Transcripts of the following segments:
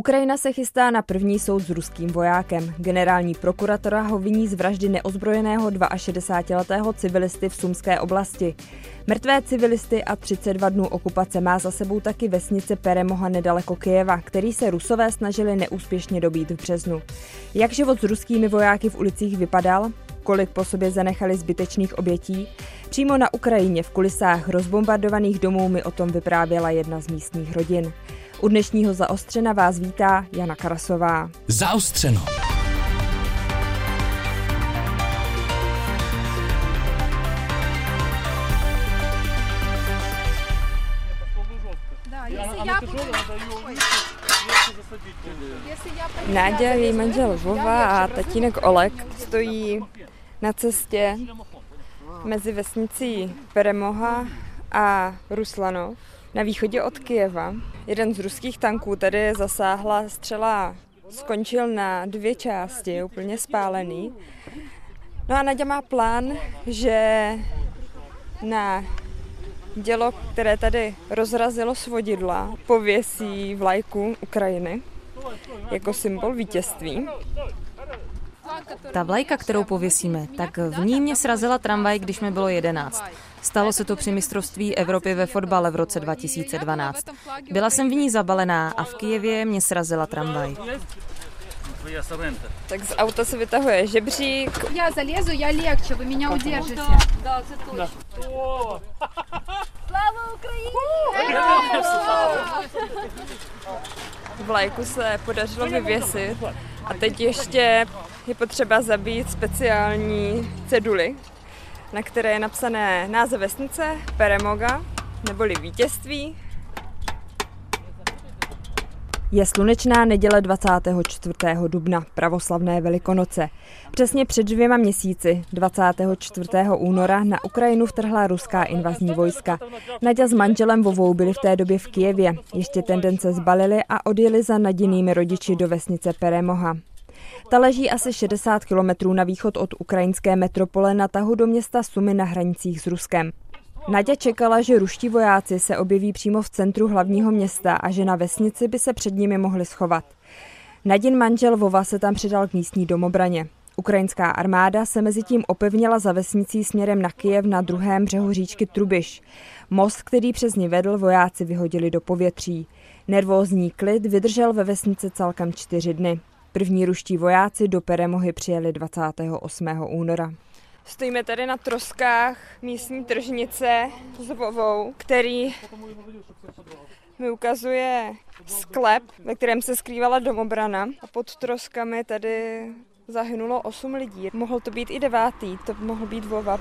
Ukrajina se chystá na první soud s ruským vojákem. Generální prokuratora ho viní z vraždy neozbrojeného 62-letého civilisty v Sumské oblasti. Mrtvé civilisty a 32 dnů okupace má za sebou taky vesnice Peremoha nedaleko Kyjeva, který se rusové snažili neúspěšně dobít v březnu. Jak život s ruskými vojáky v ulicích vypadal? Kolik po sobě zanechali zbytečných obětí? Přímo na Ukrajině v kulisách rozbombardovaných domů mi o tom vyprávěla jedna z místních rodin. U dnešního Zaostřena vás vítá Jana Karasová. Zaostřeno. Nádě, její manžel Vova a tatínek Olek stojí na cestě mezi vesnicí Peremoha a Ruslanov na východě od Kijeva. Jeden z ruských tanků tady zasáhla střela, skončil na dvě části, úplně spálený. No a Nadia má plán, že na dělo, které tady rozrazilo svodidla, pověsí vlajku Ukrajiny jako symbol vítězství. Ta vlajka, kterou pověsíme, tak v ní mě srazila tramvaj, když mi bylo 11. Stalo se to při mistrovství Evropy ve fotbale v roce 2012. Byla jsem v ní zabalená a v Kijevě mě srazila tramvaj. Tak z auta se vytahuje žebřík. Já zalezu, já lehčе, vy mě udržíte. Slava Ukrajině! Vlajku se podařilo vyvěsit a teď ještě je potřeba zabít speciální ceduly, na které je napsané název vesnice, Peremoga, neboli vítězství. Je slunečná neděle 24. dubna, pravoslavné velikonoce. Přesně před dvěma měsíci, 24. února, na Ukrajinu vtrhla ruská invazní vojska. Nadia s manželem Vovou byli v té době v Kijevě. Ještě tendence zbalili a odjeli za nadinými rodiči do vesnice Peremoha. Ta leží asi 60 kilometrů na východ od ukrajinské metropole na tahu do města Sumy na hranicích s Ruskem. Nadě čekala, že ruští vojáci se objeví přímo v centru hlavního města a že na vesnici by se před nimi mohli schovat. Nadin manžel Vova se tam přidal k místní domobraně. Ukrajinská armáda se mezi tím opevnila za vesnicí směrem na Kijev na druhém břehu říčky Trubiš. Most, který přes ní vedl, vojáci vyhodili do povětří. Nervózní klid vydržel ve vesnici celkem čtyři dny. První ruští vojáci do Peremohy přijeli 28. února. Stojíme tady na troskách místní tržnice s Vovou, který mi ukazuje sklep, ve kterém se skrývala domobrana. A pod troskami tady Zahynulo 8 lidí. Mohl to být i devátý, to mohl být Vova.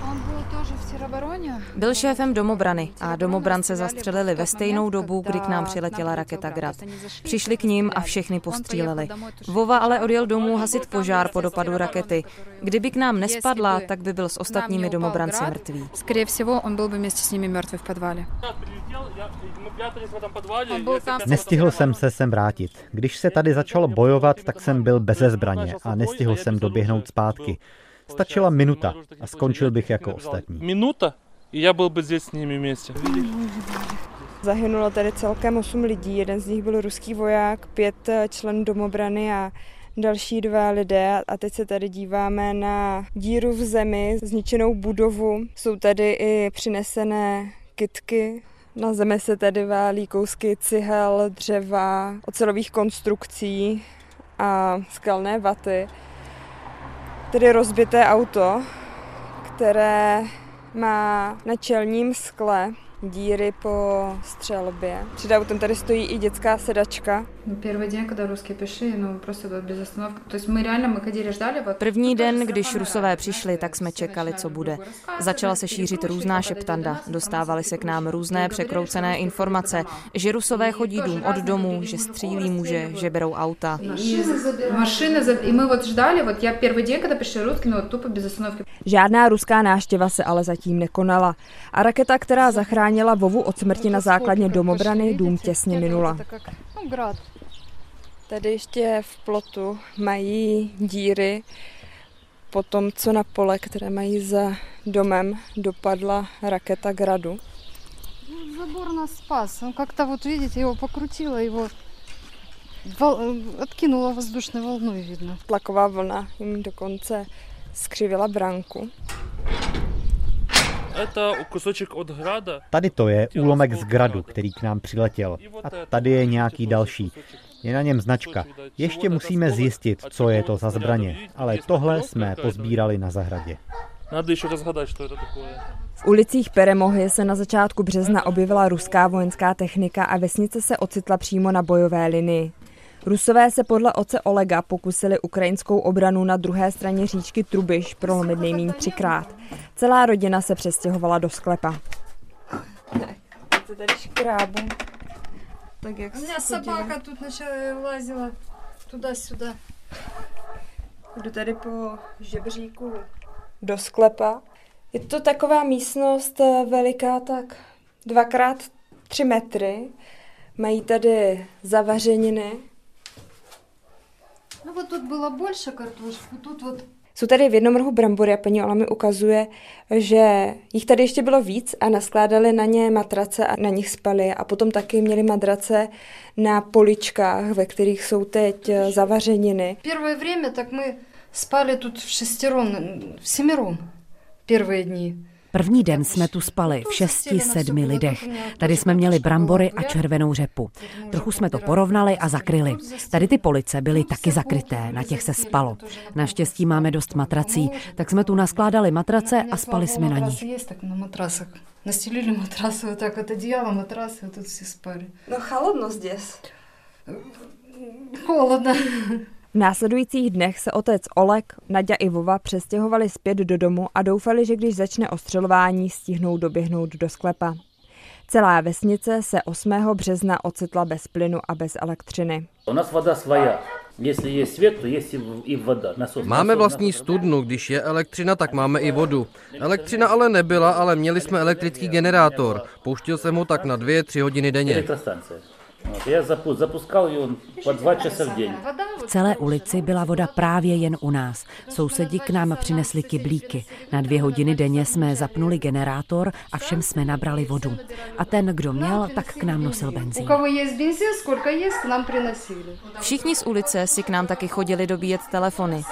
Byl šéfem domobrany a domobrance zastřelili ve stejnou dobu, kdy k nám přiletěla raketa Grad. Přišli k ním a všechny postříleli. Vova ale odjel domů hasit požár po dopadu rakety. Kdyby k nám nespadla, tak by byl s ostatními domobranci mrtvý. Skvěle on byl by městě s nimi mrtvý v podvále. Nestihl jsem se sem vrátit. Když se tady začalo bojovat, tak jsem byl beze zbraně a nestihl jsem doběhnout zpátky. Stačila minuta a skončil bych jako ostatní. Minuta? Já byl by s nimi městě. Zahynulo tady celkem 8 lidí, jeden z nich byl ruský voják, pět eh, člen domobrany a další dva lidé a teď se tady díváme na díru v zemi, zničenou budovu. Jsou tady i přinesené kitky. Na zemi se tady válí kousky cihel, dřeva, ocelových konstrukcí a skalné vaty. Tedy rozbité auto, které má na čelním skle díry po střelbě. Před autem tady stojí i dětská sedačka. První den, když Rusové přišli, tak jsme čekali, co bude. Začala se šířit různá šeptanda. Dostávali se k nám různé překroucené informace, že Rusové chodí dům od domu, že střílí muže, že berou auta. Žádná ruská náštěva se ale zatím nekonala. A raketa, která zachránila Vovu od smrti na základně domobrany, dům těsně minula Ну, град. Tady ještě v plotu mají díry po tom, co na pole, které mají za domem, dopadla raketa Gradu. Ну, Забор нас спас. Он как-то вот, видите, его покрутило, его Откинула воздушной волной, видно. Tlaková vlna jim dokonce skřivila branku. Tady to je úlomek z gradu, který k nám přiletěl. A tady je nějaký další. Je na něm značka. Ještě musíme zjistit, co je to za zbraně. Ale tohle jsme pozbírali na zahradě. Надо еще разгадать, что это такое. V ulicích Peremohy se na začátku března objevila ruská vojenská technika a vesnice se ocitla přímo na bojové linii. Rusové se podle oce Olega pokusili ukrajinskou obranu na druhé straně říčky Trubiš prolomit nejméně třikrát. Celá rodina se přestěhovala do sklepa. Tady škrábu. Tak jak se sobáka tu lazila tuda-suda. Jdu tady po žebříku do sklepa. Je to taková místnost eh, veliká tak dvakrát tři metry. Mají tady zavařeniny, Ну вот тут было больше картошки, тут вот Jsou tady v jednom rohu brambory a paní Ola mi ukazuje, že jich tady ještě bylo víc a naskládali na ně matrace a na nich spali. A potom taky měli madrace na poličkách, ve kterých jsou teď eh, zavařeniny. первое время так мы спали тут в шестером, в семером первые дни. První den jsme tu spali v šesti, sedmi lidech. Tady jsme měli brambory a červenou řepu. Trochu jsme to porovnali a zakryli. Tady ty police byly taky zakryté, na těch se spalo. Naštěstí máme dost matrací, tak jsme tu naskládali matrace a spali jsme na nich. Есть так на матрасах. Настелили матрасы вот так, вот одеяло, матрасы, вот тут все спали. No chalodno zděs. Холодно. V následujících dnech se otec Olek, Nadia i Vova přestěhovali zpět do domu a doufali, že když začne ostřelování, stihnou doběhnout do sklepa. Celá vesnice se 8. března ocitla bez plynu a bez elektřiny. U nás voda svaja. Jestli je svět, to je i voda. Máme vlastní studnu, když je elektřina, tak máme i vodu. Elektřina ale nebyla, ale měli jsme elektrický generátor. Pouštil jsem ho tak na dvě, tři hodiny denně. No, já zapuskal ji po dva časa v den. Voda celé ulici byla voda právě jen u nás. Sousedi k nám přinesli kyblíky. Na dvě hodiny denně jsme zapnuli generátor a všem jsme nabrali vodu. A ten, kdo měl, tak k nám nosil benzín. Všichni z ulice si k nám taky chodili dobíjet telefony.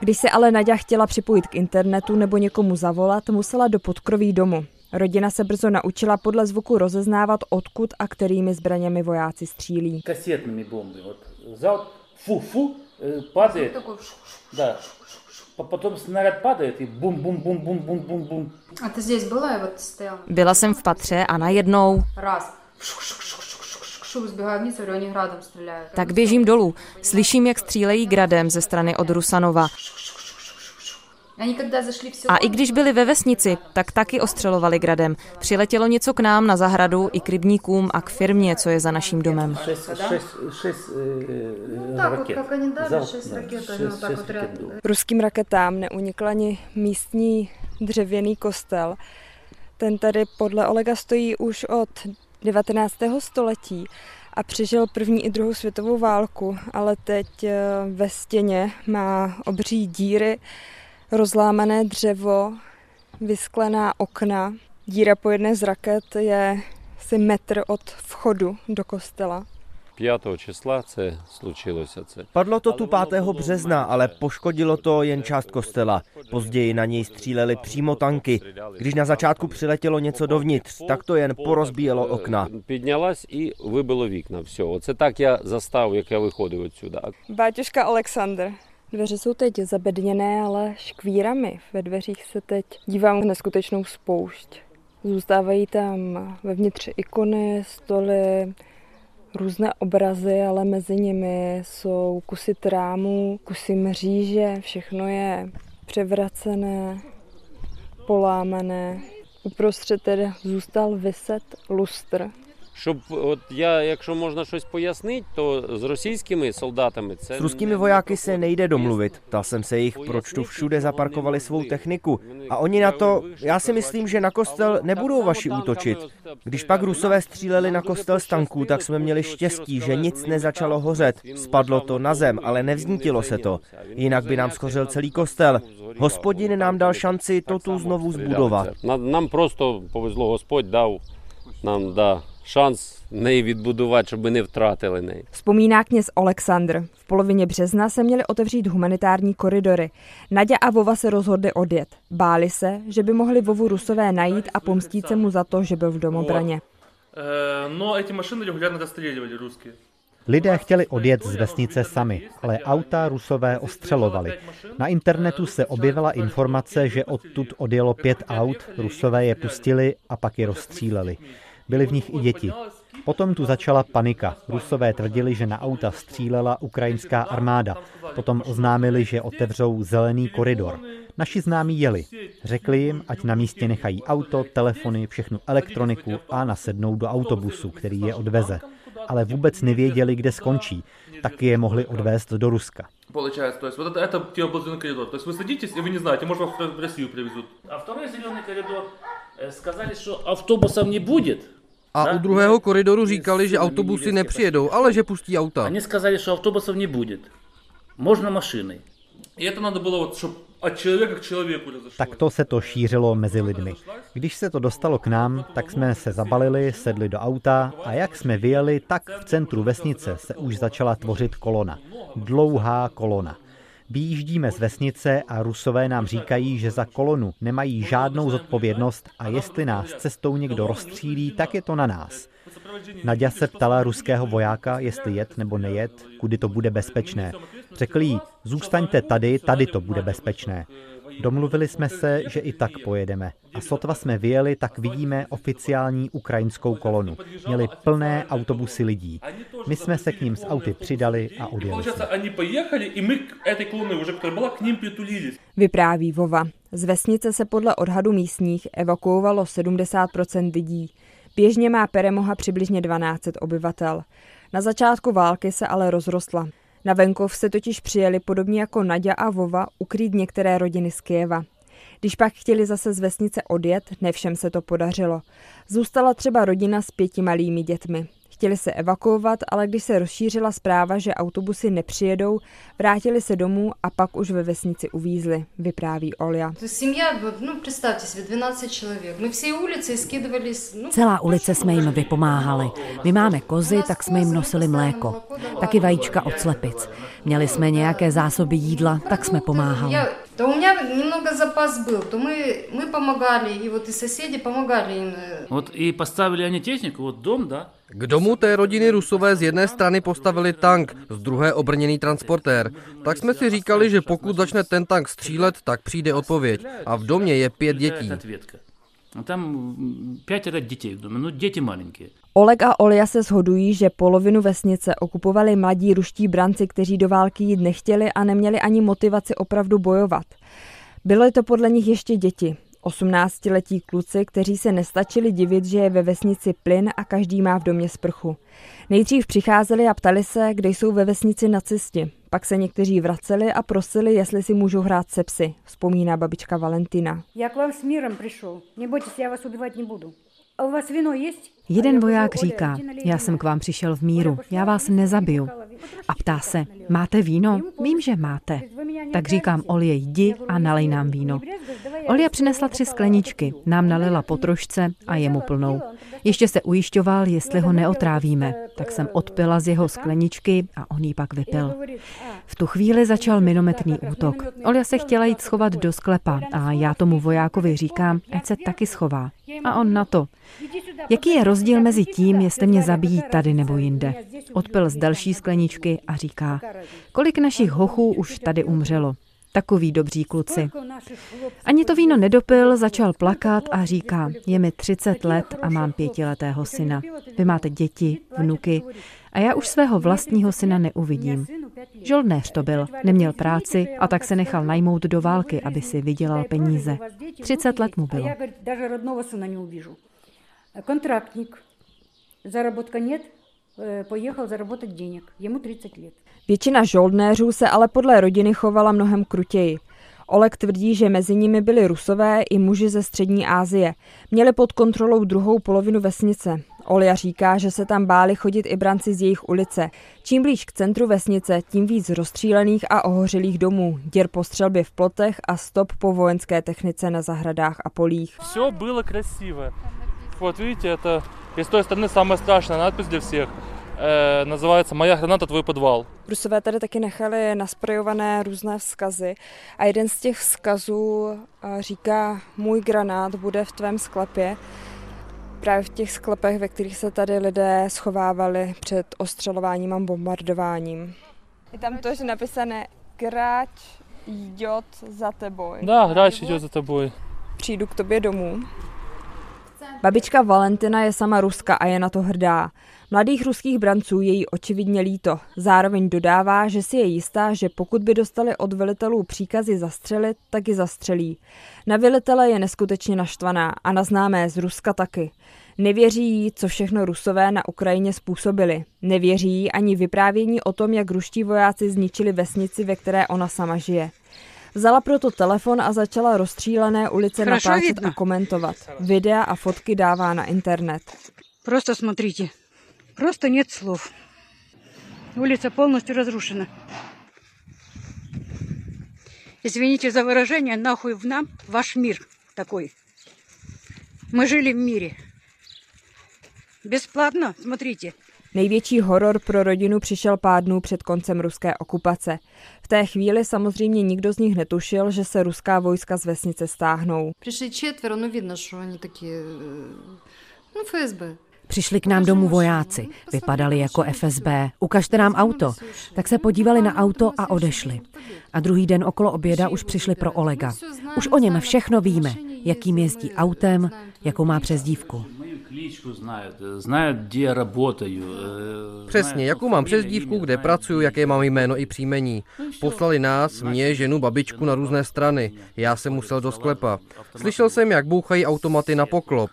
Když se ale Nadia chtěla připojit k internetu nebo někomu zavolat, musela do podkroví domu. Rodina se brzo naučila podle zvuku rozeznávat, odkud a kterými zbraněmi vojáci střílí. Kasetními bomby, od залп, фу-фу, э, падает. Да. П- Потом снаряд падает и бум-бум-бум-бум-бум-бум-бум. А ты здесь была? Я вот стояла. Byla jsem v patře a najednou Раз. Шу, сбегаю вниз, говорю, они градом стреляют. tak běžím dolů. Slyším, jak střílejí gradem ze strany od Rusanova. A i když byli ve vesnici, tak taky ostřelovali gradem. Přiletělo něco k nám na zahradu, i k rybníkům a k firmě, co je za naším domem. Ruským raketám neunikl ani místní dřevěný kostel. Ten tady podle Olega stojí už od 19. století a přežil první i druhou světovou válku, ale teď eh, ve stěně má obří díry, rozlámané dřevo, vysklená okna. Díra po jedné z raket je asi metr od vchodu do kostela. 5 числа це случилося це. Padlo to tu 5. března, ale poškodilo to jen část kostela. Později na něj stříleli přímo tanky. Když na začátku přiletělo něco dovnitř, tak to jen porozbíjelo okna. Піднялась і вибило вікна. Все, оце так я застав, як я виходив відсюди. Báťuška Alexander. Dveře jsou teď zabedněné, ale škvírami. Ve dveřích se teď dívám na neskutečnou spoušť. Zůstávají tam vevnitř ikony, stoly, různé obrazy, ale mezi nimi jsou kusy trámů, kusy mříže, všechno je převracené, polámané. Uprostřed tedy zůstal vyset lustr. Щоб от я, якщо можна щось пояснити, то з російськими солдатами це S ruskými vojáky se nejde domluvit. Ptal jsem se jich, proč tu všude zaparkovali svou techniku. A oni na to, já si myslím, že na kostel nebudou vaši útočit. Když pak rusové stříleli na kostel z tanků, tak jsme měli štěstí, že nic nezačalo hořet. Spadlo to na zem, ale nevznítilo se to. Jinak by nám schořel celý kostel. Hospodin nám dal šanci to tu znovu zbudovat. Нам, нам просто повезло, Господь дав нам да, шанс неї відбудувати, щоб не втратили неї. Vzpomíná kněz Oleksandr. V polovině března se měly otevřít humanitární koridory. Nadia a Vova se rozhodli odjet. Báli se, že by mohli Vovu Rusové najít a pomstít se mu za to, že byl v domobraně. Э, Но эти машины регулярно расстреливали русские. Lidé chtěli odjet z vesnice sami, ale auta rusové ostřelovali. Na internetu se objevila informace, že odtud odjelo pět aut, rusové je pustili a pak je rozstříleli. Byly v nich i děti. Potom tu začala panika. Rusové tvrdili, že na auta střílela ukrajinská armáda. Potom oznámili, že otevřou zelený koridor. Naši známí jeli. Řekli jim, ať na místě nechají auto, telefony, všechnu elektroniku a nasednou do autobusu, který je odveze. Ale vůbec nevěděli, kde skončí. Taky je mohli odvést do Ruska. Получается, то есть вот это, это типа был зеленый коридор. То есть вы садитесь, и вы не знаете, может вас в Россию привезут. А второй зеленый коридор э, сказали, что автобусов не будет. A u druhého koridoru říkali, že autobusy nepřijedou, ale že pustí auta. Они сказали, что автобусов не будет. Можно машиной. И это надо было вот, чтобы от человека к человеку разошло. Takto se to šířilo mezi lidmi. Když se to dostalo k nám, tak jsme se zabalili, sedli do auta a jak jsme vyjeli, tak v centru vesnice se už začala tvořit kolona. Dlouhá kolona. Vyjíždíme z vesnice a rusové nám říkají, že za kolonu nemají žádnou zodpovědnost a jestli nás cestou někdo rozstřílí, tak je to na nás. Nadia se ptala ruského vojáka, jestli jet nebo nejet, kudy to bude bezpečné. Řekl jí, zůstaňte tady, tady to bude bezpečné. Domluvili jsme se, že i tak pojedeme. A sotva jsme vyjeli, tak vidíme oficiální ukrajinskou kolonu. Měli plné autobusy lidí. My jsme se k ním z auty přidali a odjeli. Vypráví Vova. Z vesnice se podle odhadu místních evakuovalo 70% lidí. Běžně má Peremoha přibližně 12 obyvatel. Na začátku války se ale rozrostla. Na venkov se totiž přijeli podobně jako Nadia a Vova ukrýt některé rodiny z Kijeva. Když pak chtěli zase z vesnice odjet, ne všem se to podařilo. Zůstala třeba rodina s pěti malými dětmi. Chtěli se evakuovat, ale když se rozšířila zpráva, že autobusy nepřijedou, vrátili se domů a pak už ve vesnici uvízli, vypráví Olja. Celá ulice jsme jim vypomáhali. My máme kozy, tak jsme jim nosili mléko. Taky vajíčka od slepic. Měli jsme nějaké zásoby jídla, tak jsme pomáhali Я, да у меня немного запас был, то мы, мы помогали, и вот и соседи помогали им. э, Вот и поставили они технику, вот дом, да, K domu té rodiny Rusové z jedné strany postavili tank, z druhé obrněný transportér. Tak jsme si říkali, že pokud začne ten tank střílet, tak přijde odpověď. A v domě je pět dětí. No tam mm, pět dětí v domě, no děti malinké. Oleg a Olja se shodují, že polovinu vesnice okupovali mladí ruští branci, kteří do války jít nechtěli a neměli ani motivaci opravdu bojovat. Byly to podle nich ještě děti. 18-letí kluci, kteří se nestačili divit, že je ve vesnici plyn a každý má v domě sprchu. Nejdřív přicházeli a ptali se, kde jsou ve vesnici nacisti. Pak se někteří vraceli a prosili, jestli si můžou hrát se psy, vzpomíná babička Valentina. Jak k vám s mírem přišel. Nebojte se, já vás ubívat nebudu. у вас вино есть? Jeden voják říká, já jsem k vám přišel v míru, já vás nezabiju. A ptá se, máte víno? Vím, že máte. Tak říkám Olje, jdi a nalej nám víno. Olja přinesla tři skleničky, nám nalila po trošce a jemu plnou. Ještě se ujišťoval, jestli ho neotrávíme, tak jsem odpila z jeho skleničky a on ji pak vypil. V tu chvíli začal minometný útok. Olja se chtěla jít schovat do sklepa a já tomu vojákovi říkám, ať se taky schová. A on na to. Jaký je rozdíl mezi tím, jestli mě zabijí tady nebo jinde? Odpil z další skleničky a říká, kolik našich hochů už tady umřelo. Takový dobří kluci. Ani to víno nedopil, začal plakat a říká, je mi 30 let a mám pětiletého syna. Vy máte děti, vnuky a já už svého vlastního syna neuvidím. Žoldnéř to byl, neměl práci a tak se nechal najmout do války, aby si vydělal peníze. 30 let mu А bylo. я, говорит, даже родного сына не увижу. Контрактник. Заработка нет, э, поехал заработать денег. Ему 30 лет. Většina žoldnéřů se ale podle rodiny chovala mnohem krutěji. Oleg tvrdí, že mezi nimi byli rusové i muži ze střední Asie. Měli pod kontrolou druhou polovinu vesnice. Olja říká, že se tam báli chodit i branci z jejich ulice. Čím blíž k centru vesnice, tím víc rozstřílených a ohořelých domů, děr po střelbě v plotech a stop po vojenské technice na zahradách a polích. Все было красиво. Вот видите, это И с той стороны самая страшная надпись для всех. Э, называется «Моя граната, твой подвал». Rusové tady taky nechali nasprejované různé vzkazy a jeden z těch vzkazů eh, říká můj granát bude v tvém sklepě. Právě v těch sklepech, ve kterých se tady lidé schovávali před ostřelováním a bombardováním. Je tam to, že napísané Kráč jod za tebou. Да, грач идет за тобой. Přijdu k tobě domů. Babička Valentina je sama Ruska a je na to hrdá. Mladých ruských branců je jí očividně líto. Zároveň dodává, že si je jistá, že pokud by dostali od velitelů příkazy zastřelit, tak ji zastřelí. Na velitele je neskutečně naštvaná a na známé z Ruska taky. Nevěří jí, co všechno Rusové na Ukrajině způsobili. Nevěří jí ani vyprávění o tom, jak ruští vojáci zničili vesnici, ve které ona sama žije. Vzala proto telefon a začala rozstřílené ulice Хорошо natáčet видно? a komentovat. Videa a fotky dává na internet. Просто смотрите. Просто нет слов. Улица полностью разрушена. Извините за выражение, нахуй в нам ваш мир такой. Мы жили в мире. Бесплатно, смотрите. Největší horor pro rodinu přišel pár dnů před koncem ruské okupace. V té chvíli samozřejmě nikdo z nich netušil, že se ruská vojska z vesnice stáhnou. Přišli četvero, no vidno, že oni taky... Eh, no FSB. Přišli k nám domů vojáci, vypadali jako FSB, ukažte nám auto. Tak se podívali na auto a odešli. A druhý den okolo oběda už přišli pro Olega. Už o něm všechno víme, jakým jezdí autem, jakou má přezdívku. Klíčku znají, znají, kde pracuji. Přesně, jakou mám přezdívku, kde pracuji, jaké mám jméno i příjmení. Poslali nás, mě, ženu, babičku na různé strany. Já jsem musel do sklepa. Slyšel jsem, jak bouchají automaty na poklop.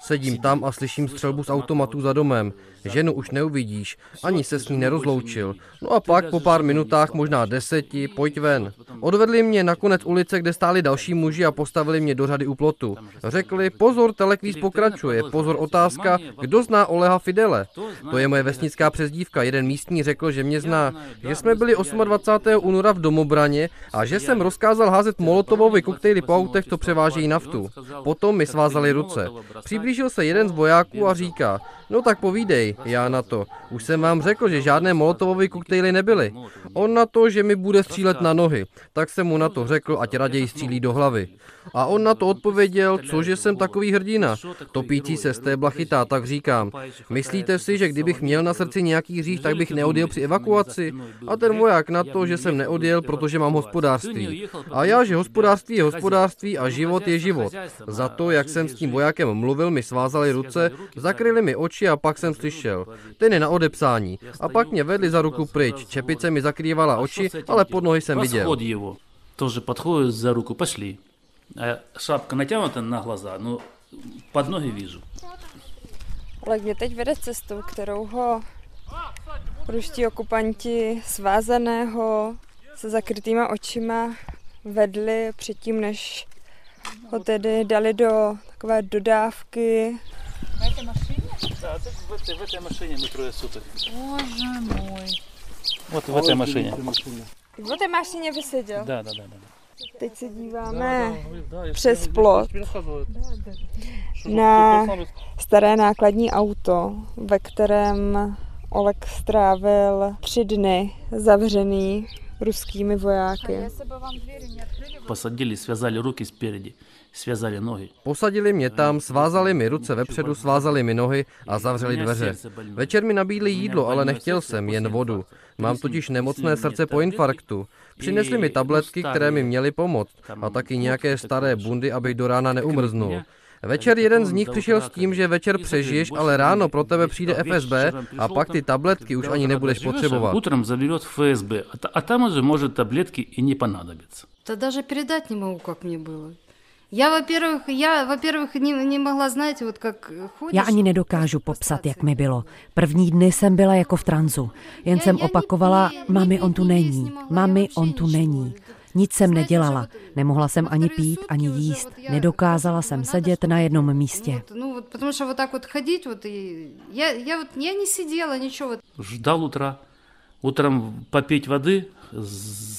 Sedím tam a slyším střelbu z automatu za domem. Ženu už neuvidíš, ani se s ní nerozloučil. No a pak po pár minutách, možná deseti, pojď ven. Odvedli mě na konec ulice, kde stáli další muži a postavili mě do řady u plotu. Řekli, pozor, telekvíz pokračuje, pozor otázka, kdo zná Oleha Fidele? To je moje vesnická přezdívka. Jeden místní řekl, že mě zná, že jsme byli 28. února v domobraně a že jsem rozkázal házet molotovové koktejly po autech, to převážejí naftu. Potom mi svázali ruce. Přiblížil se jeden z vojáků a říká, no tak povídej, já na to. Už jsem vám řekl, že žádné molotovové koktejly nebyly. On na to, že mi bude střílet na nohy. Tak jsem mu na to řekl, ať raději střílí do hlavy. A on na to odpověděl, cože jsem takový hrdina. Topící se stébla chytá, tak říkám. Myslíte si, že kdybych měl na srdci nějaký hřích, tak bych neodjel při evakuaci? A ten voják na to, že jsem neodjel, protože mám hospodářství. A já, že hospodářství je hospodářství a život je život. Za to, jak jsem s tím vojákem mluvil, mi svázali ruce, zakryli mi oči a pak jsem slyšel. Ten je na odepsání. A pak mě vedli za ruku pryč. Čepice mi zakrývala oči, ale pod nohy jsem viděl. Восход его. Тоже подходит за руку, пошли. А шапка натянута на глаза, но под ноги вижу. Oleg mě teď vede cestou, kterou ho ruští okupanti svázaného se zakrytýma očima vedli předtím, než ho tedy dali do takové dodávky. Да, в этой, в этой машине мы трое суток. Боже мой. Вот в этой машине. V té mašině vyseděl. Да, да, да, да. Teď se díváme přes plot na staré nákladní auto, ve kterém Oleg strávil tři dny zavřený ruskými vojáky. Посадили, связали руки спереди, связали ноги. Posadili mě tam, svázali mi ruce vepředu, svázali mi nohy a zavřeli dveře. Večer mi nabídli jídlo, ale nechtěl jsem, jen vodu. Mám totiž nemocné srdce po infarktu. Přinesli mi tabletky, které mi měly pomoct a taky nějaké staré bundy, abych do rána neumrznul. Večer jeden z nich přišel s tím, že večer přežiješ, ale ráno pro tebe přijde FSB a pak ty tabletky už ani nebudeš potřebovat. Утром заберет ФСБ, а та- а там уже может таблетки и не понадобиться. Да даже передать не могу, как мне было. Я, во-первых, я, во-первых, не, не могла, знаете, вот как ходишь... Já ani nedokážu popsat, jak mi bylo. První dny jsem byla jako v tranzu. Jen jsem opakovala, mami, on tu není, mami, on tu není. Nic jsem nedělala. Nemohla jsem ani pít, ani jíst. Nedokázala jsem sedět na jednom místě. Вот, ну Утром попить воды,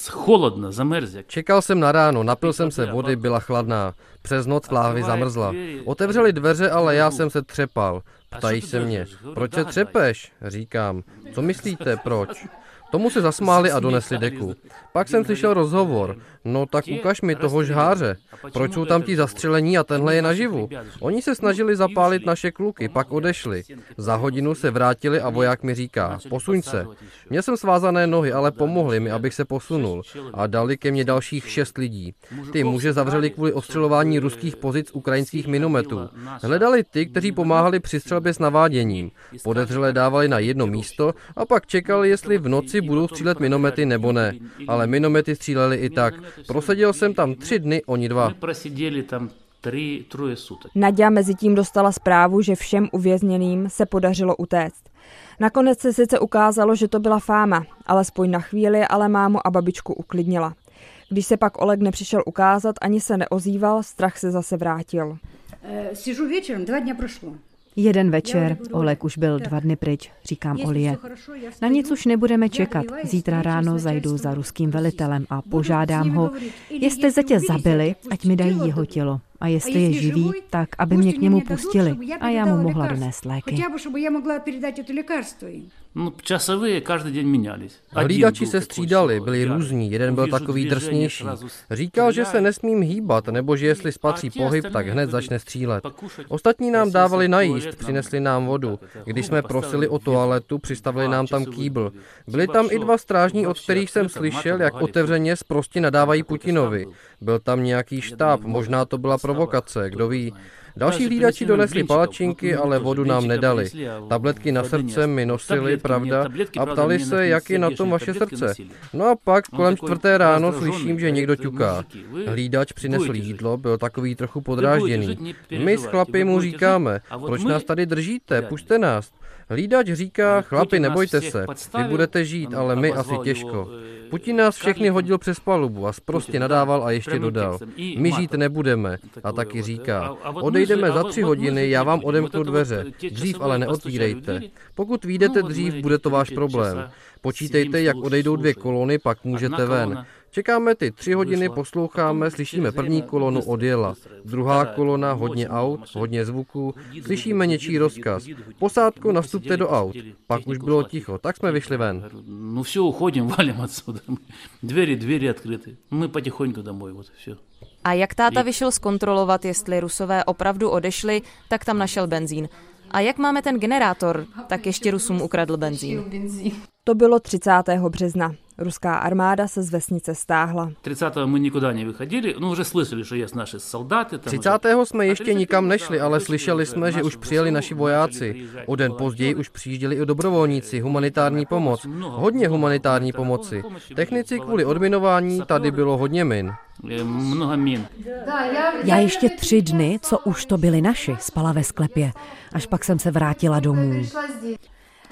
холодно, замерз. Čekal jsem na ráno, napil jsem se vody, byla chladná. Přes noc láhvy zamrzla. Otevřeli dveře, ale já jsem se třepal. Ptají se mě, proč se třepeš? Říkám, co myslíte, proč? Tomu se zasmáli a donesli deku. Pak jsem slyšel rozhovor. No tak ukaž mi toho žháře. Proč jsou tam ti zastřelení a tenhle je naživu? Oni se snažili zapálit naše kluky, pak odešli. Za hodinu se vrátili a voják mi říká, posuň se. Měl jsem svázané nohy, ale pomohli mi, abych se posunul. A dali ke mně dalších šest lidí. Ty muže zavřeli kvůli ostřelování ruských pozic ukrajinských minometů. Hledali ty, kteří pomáhali při střelbě s naváděním. Podezřelé dávali na jedno místo a pak čekali, jestli v noci jestli budou střílet minomety nebo ne, ale minomety stříleli i tak. Proseděl jsem tam tři dny, oni dva. Nadia mezi tím dostala zprávu, že všem uvězněným se podařilo utéct. Nakonec se sice ukázalo, že to byla fáma, alespoň na chvíli, ale mámu a babičku uklidnila. Když se pak Oleg nepřišel ukázat, ani se neozýval, strach se zase vrátil. Eh, sižu večerem, dva dny prošlo. Jeden večer, Olek už byl dva dny pryč, říkám Olie. Na nic už nebudeme čekat. Zítra ráno zajdu za ruským velitelem a požádám ho, jestli se tě zabili, ať mi dají jeho tělo. A jestli je živý, tak aby mě k němu pustili a já mu mohla donést léky. No, časově každý den měniliš. Hlídači se střídali, byli různí, jeden byl takový drsnější. Říkal, že se nesmím hýbat, nebo že jestli spatří pohyb, tak hned začne střílet. Ostatní nám dávali najíst, přinesli nám vodu. Když jsme prosili o toaletu, přistavili nám tam kýbl. Byli tam i dva strážní, od kterých jsem slyšel, jak otevřeně zprosti nadávají Putinovi. Byl tam nějaký štáb, možná to byla provokace, kdo ví. Další hlídači donesli palačinky, ale vodu nám nedali. Tabletky na srdce mi nosili, pravda, a ptali se, jak je na tom vaše srdce. No a pak kolem čtvrté ráno slyším, že někdo ťuká. Hlídač přinesl jídlo, byl takový trochu podrážděný. My s chlapy mu říkáme, proč nás tady držíte, pušte nás. Hlídač říká, chlapi, nebojte se, vy budete žít, ale my asi těžko. Putin nás všechny hodil přes palubu a prostě nadával a ještě dodal. My žít nebudeme. A taky říká, odejdeme za tři hodiny, já vám odemknu dveře. Dřív ale neotvírejte. Pokud výjdete dřív, bude to váš problém. Počítejte, jak odejdou dvě kolony, pak můžete ven. Čekáme ty tři hodiny, posloucháme, slyšíme první kolonu odjela. Druhá kolona, hodně aut, hodně zvuků, slyšíme něčí rozkaz. Posádku nastupte do aut. Pak už bylo ticho, tak jsme vyšli ven. No все, уходим, валим отсюда. Двери, двери открыты. Мы потихоньку домой, вот все. A jak táta vyšel zkontrolovat, jestli rusové opravdu odešli, tak tam našel benzín. A jak máme ten generátor, tak ještě Rusům ukradl benzín. To bylo 30. března. Ruská armáda se z vesnice stáhla. 30. my nikuda nevychodili, no už slyšeli, že jest naši soldáty. 30. jsme ještě nikam nešli, ale slyšeli jsme, že už přijeli naši vojáci. O den jako později už přijížděli i dobrovolníci, humanitární jako pomoc. Hodně humanitární pomoci. Technici kvůli odminování tady bylo hodně min. Mnoha min. Já ještě tři dny, co už to byli naši, spala ve sklepě. Až pak jsem se vrátila domů.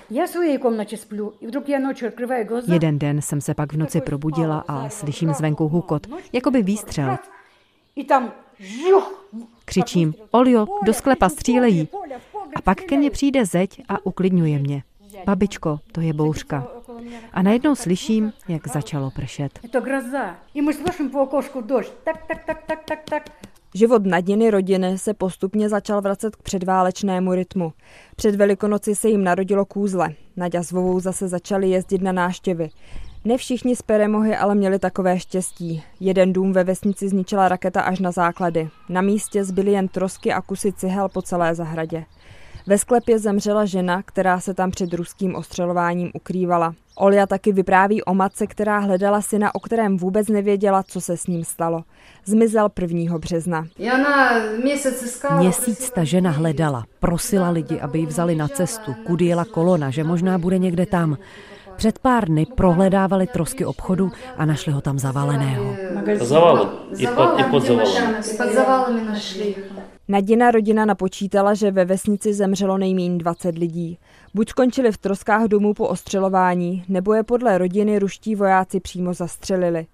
Я в своей комнате сплю, и вдруг я ночью открываю глаза. Jeden den jsem se pak v noci probudila a slyším zvenku hukot, jako by výstřel. И там жух, Křičím, Olio, do sklepa střílejí. A pak ke mně přijde zeď a uklidňuje mě. Babičko, to je bouřka. A najednou slyším, jak začalo pršet. это гроза. И мы слышим по окошку дождь. Так, так, так, tak, tak, tak. Život Nadiny rodiny se postupně začal vracet k předválečnému rytmu. Před Velikonoci se jim narodilo kůzle. Naďa s Vovou zase začali jezdit na náštěvy. Ne všichni z Peremohy ale měli takové štěstí. Jeden dům ve vesnici zničila raketa až na základy. Na místě zbyly jen trosky a kusy cihel po celé zahradě. Ve sklepě zemřela žena, která se tam před ruským ostřelováním ukrývala. Olja taky vypráví o matce, která hledala syna, o kterém vůbec nevěděla, co se s ním stalo. Zmizel 1. března. Měsíc ta žena hledala, prosila lidi, aby ji vzali na cestu, kudy jela kolona, že možná bude někde tam. Před pár dny prohledávali trosky obchodu a našli ho tam zavaleného. Zavalen. I pod, i pod zavalem. Našli. Nadina rodina napočítala, že ve vesnici zemřelo nejméně 20 lidí. Buď skončili v troskách domů po ostřelování, nebo je podle rodiny ruští vojáci přímo zastřelili.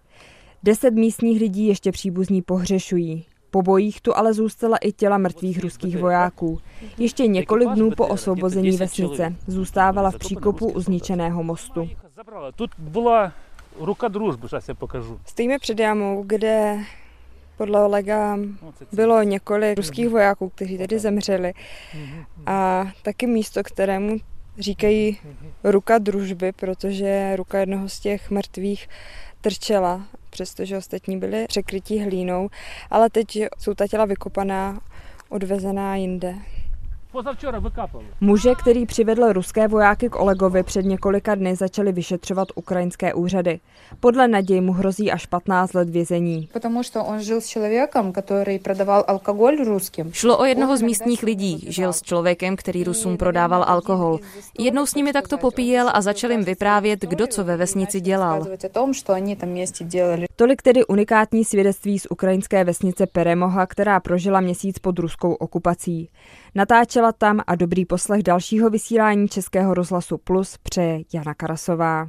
Deset místních lidí ještě příbuzní pohřešují. Po bojích tu ale zůstala i těla mrtvých ruských vojáků. Ještě několik dnů po osvobození vesnice zůstávala v příkopu u zničeného mostu. Tu byla ruka družby, já se pokažu. Stojíme před jámou, kde podle Olega bylo několik ruských vojáků, kteří tady zemřeli. A taky místo, kterému říkají ruka družby, protože ruka jednoho z těch mrtvých trčela, přestože ostatní byli překrytí hlínou, ale teď jsou ta těla vykopaná, odvezená jinde. Muže, který přivedl ruské vojáky k Olegovi, před několika dny začaly vyšetřovat ukrajinské úřady. Podle naděj mu hrozí až 15 let vězení. Šlo o jednoho z místních lidí. Žil s člověkem, který Rusům prodával alkohol. Jednou s nimi takto popíjel a začal jim vyprávět, kdo co ve vesnici dělal. Tolik tedy unikátní svědectví z ukrajinské vesnice Peremoha, která prožila měsíc pod ruskou okupací. Natáčela tam a dobrý poslech dalšího vysílání Českého rozhlasu Plus přeje Jana Karasová.